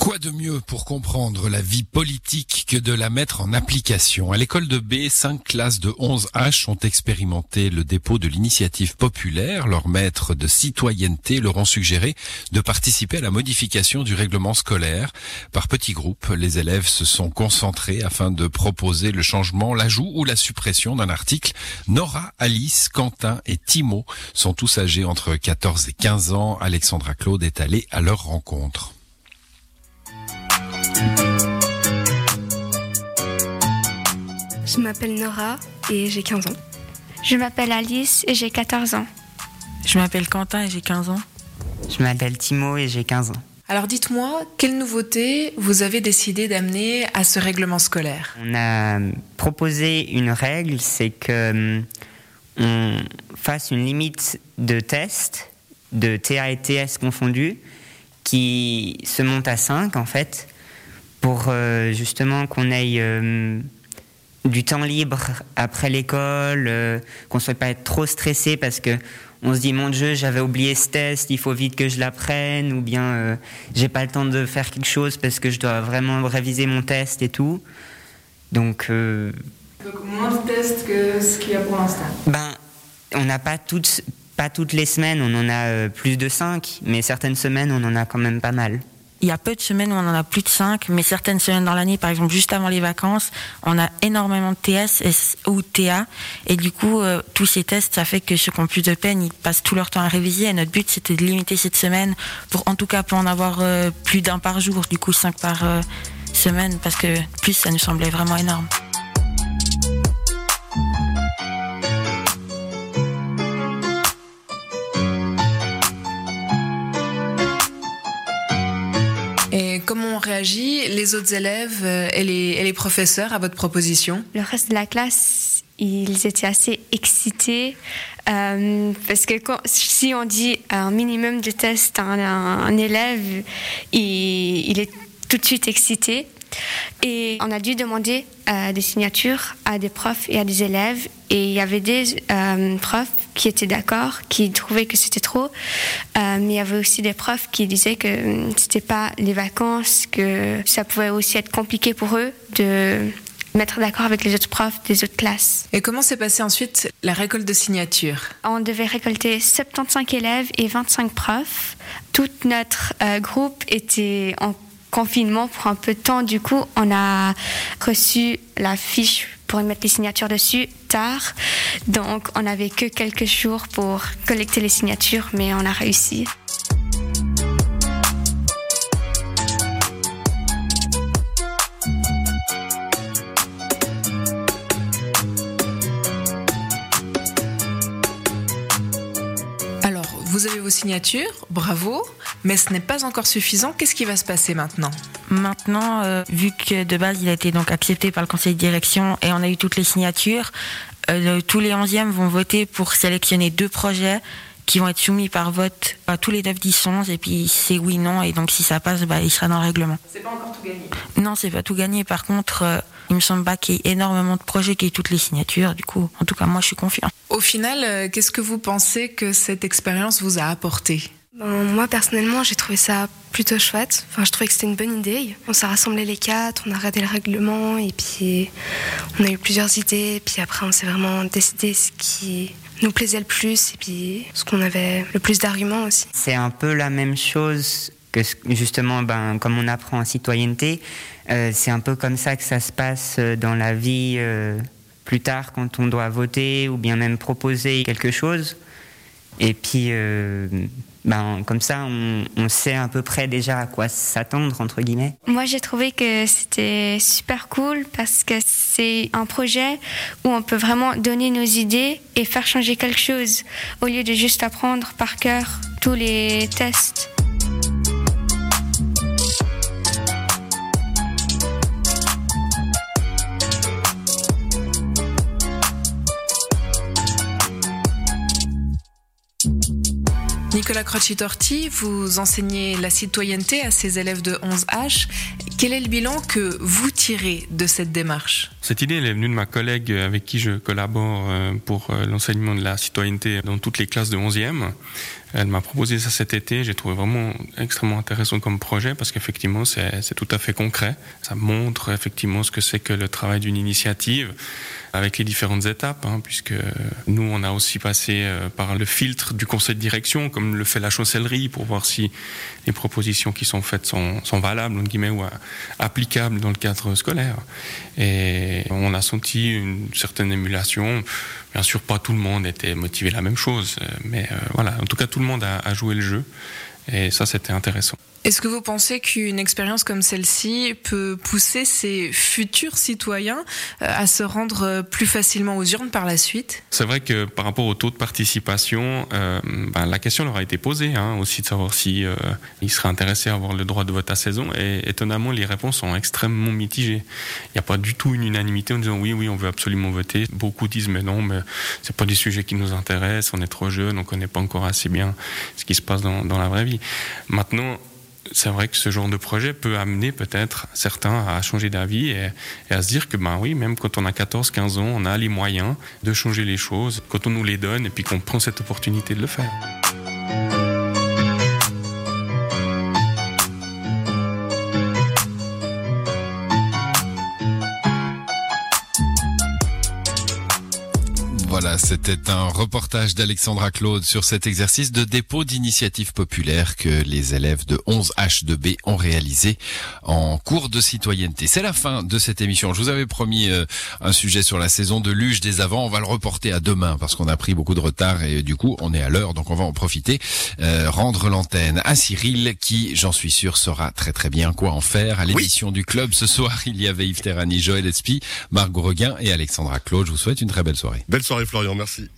Quoi de mieux pour comprendre la vie politique que de la mettre en application? À l'école de B, cinq classes de 11H ont expérimenté le dépôt de l'initiative populaire. Leurs maîtres de citoyenneté leur ont suggéré de participer à la modification du règlement scolaire. Par petits groupes, les élèves se sont concentrés afin de proposer le changement, l'ajout ou la suppression d'un article. Nora, Alice, Quentin et Timo sont tous âgés entre 14 et 15 ans. Alexandra Claude est allée à leur rencontre. Je m'appelle Nora et j'ai 15 ans. Je m'appelle Alice et j'ai 14 ans. Je m'appelle Quentin et j'ai 15 ans. Je m'appelle Timo et j'ai 15 ans. Alors dites-moi, quelle nouveauté vous avez décidé d'amener à ce règlement scolaire? On a proposé une règle, c'est que hum, on fasse une limite de tests, de TA et TS confondus, qui se monte à 5 en fait, pour euh, justement qu'on ait euh, du temps libre après l'école, euh, qu'on ne soit pas être trop stressé parce que on se dit mon Dieu j'avais oublié ce test, il faut vite que je l'apprenne, ou bien j'ai pas le temps de faire quelque chose parce que je dois vraiment réviser mon test et tout. Donc, Donc moins de tests que ce qu'il y a pour l'instant. Ben, on n'a pas toutes, pas toutes les semaines, on en a plus de 5, mais certaines semaines on en a quand même pas mal. Il y a peu de semaines où on en a plus de 5, mais certaines semaines dans l'année, par exemple juste avant les vacances, on a énormément de TS ou TA. Et du coup, euh, tous ces tests, ça fait que ceux qui ont plus de peine, ils passent tout leur temps à réviser. Et notre but, c'était de limiter cette semaine pour en tout cas pas en avoir euh, plus d'un par jour, du coup 5 par euh, semaine, parce que plus, ça nous semblait vraiment énorme. Réagi les autres élèves euh, et les, professeurs à votre proposition? Le reste de la classe, ils étaient assez excités euh, parce que si on dit un minimum de tests à un, élève, il est tout de suite excité. Et on a dû demander euh, des signatures à des profs et à des élèves. Et il y avait des euh, profs qui étaient d'accord, qui trouvaient que c'était trop. Euh, mais il y avait aussi des profs qui disaient que c'était pas les vacances, que ça pouvait aussi être compliqué pour eux de mettre d'accord avec les autres profs des autres classes. Et comment s'est passée ensuite la récolte de signatures? On devait récolter 75 élèves et 25 profs. Tout notre euh, groupe était en confinement pour un peu de temps. Du coup, on a reçu la fiche pour mettre les signatures dessus tard. Donc, on n'avait que quelques jours pour collecter les signatures, mais on a réussi. Vous avez vos signatures, bravo, mais ce n'est pas encore suffisant. Qu'est-ce qui va se passer maintenant Maintenant, euh, vu que de base il a été donc accepté par le conseil de direction et on a eu toutes les signatures, euh, le- tous les 11e vont voter pour sélectionner deux projets qui vont être soumis par vote à tous les 9, 10, 11 et puis c'est oui, non et donc si ça passe, bah, il sera dans le règlement. C'est pas encore tout gagné. Non, c'est pas tout gagné. Par contre, euh, il me semble pas qu'il y ait énormément de projets qui aient toutes les signatures. Du coup, en tout cas, moi je suis confiant. Au final, euh, qu'est-ce que vous pensez que cette expérience vous a apporté? Ben, moi, personnellement, j'ai trouvé ça plutôt chouette. Enfin, je trouvais que c'était une bonne idée. On s'est rassemblés les quatre, on a regardé le règlement et puis on a eu plusieurs idées. Puis après, on s'est vraiment décidé ce qui nous plaisait le plus et puis ce qu'on avait le plus d'arguments aussi. C'est un peu la même chose que justement, ben, comme on apprend en citoyenneté, euh, c'est un peu comme ça que ça se passe euh, dans la vie euh, plus tard quand on doit voter ou bien même proposer quelque chose. Et puis, ben, comme ça, on, on sait à peu près déjà à quoi s'attendre, entre guillemets. Moi, j'ai trouvé que c'était super cool parce que c'est un projet où on peut vraiment donner nos idées et faire changer quelque chose au lieu de juste apprendre par cœur tous les tests. Nicolas Crocci-Torti, vous enseignez la citoyenneté à ces élèves de 11H. Quel est le bilan que vous tirez de cette démarche? Cette idée elle est venue de ma collègue avec qui je collabore euh, pour euh, l'enseignement de la citoyenneté dans toutes les classes de 11e. Elle m'a proposé ça cet été. J'ai trouvé vraiment extrêmement intéressant comme projet parce qu'effectivement, c'est tout à fait concret. Ça montre effectivement ce que c'est que le travail d'une initiative avec les différentes étapes, hein, puisque nous, on a aussi passé euh, par le filtre du conseil de direction, comme le fait la chancellerie, pour voir si les propositions qui sont faites sont, sont valables, entre guillemets, ou applicables dans le cadre scolaire. Et on a senti une certaine émulation. Bien sûr, pas tout le monde était motivé la même chose, mais euh, voilà, en tout cas, tout le monde a joué le jeu. Et ça, c'était intéressant. Est-ce que vous pensez qu'une expérience comme celle-ci peut pousser ces futurs citoyens euh, à se rendre euh, plus facilement aux urnes par la suite? C'est vrai que par rapport au taux de participation, euh, ben, la question leur a été posée hein, aussi de savoir si ils seraient intéressés à avoir le droit de vote à saison. Et étonnamment, les réponses sont extrêmement mitigées. Il n'y a pas du tout une unanimité en disant oui, oui, on veut absolument voter. Beaucoup disent mais non, mais c'est pas des sujets qui nous intéressent. On est trop jeunes, on connaît pas encore assez bien ce qui se passe dans, dans la vraie vie. Maintenant, c'est vrai que ce genre de projet peut amener peut-être certains à changer d'avis et, à se dire que ben oui, même quand on a 14, 15 ans, on a les moyens de changer les choses quand on nous les donne et puis qu'on prend cette opportunité de le faire. C'était un reportage d'Alexandra Claude sur cet exercice de dépôt d'initiative populaire que les élèves de 11H2B ont réalisé en cours de citoyenneté. C'est la fin de cette émission. Je vous avais promis euh, un sujet sur la saison de luge des avants. On va le reporter à demain parce qu'on a pris beaucoup de retard et du coup on est à l'heure, donc on va en profiter. Euh, rendre l'antenne à Cyril qui, j'en suis sûr, saura très très bien quoi en faire. À l'émission oui. du club ce soir, il y avait Yves Terrani, Joël Espy, Margot Reguin et Alexandra Claude. Je vous souhaite une très belle soirée. Belle soirée Florian, merci.